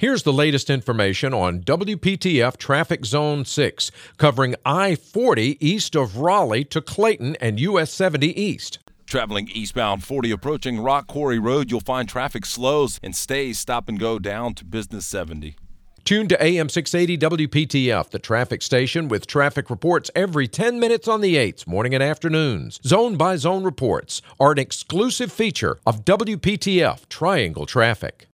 Here's the latest information on WPTF Traffic Zone 6, covering I 40 east of Raleigh to Clayton and US 70 east. Traveling eastbound 40 approaching Rock Quarry Road, you'll find traffic slows and stays stop and go down to Business 70. Tune to AM 680 WPTF, the traffic station with traffic reports every 10 minutes on the 8s, morning and afternoons. Zone by zone reports are an exclusive feature of WPTF Triangle Traffic.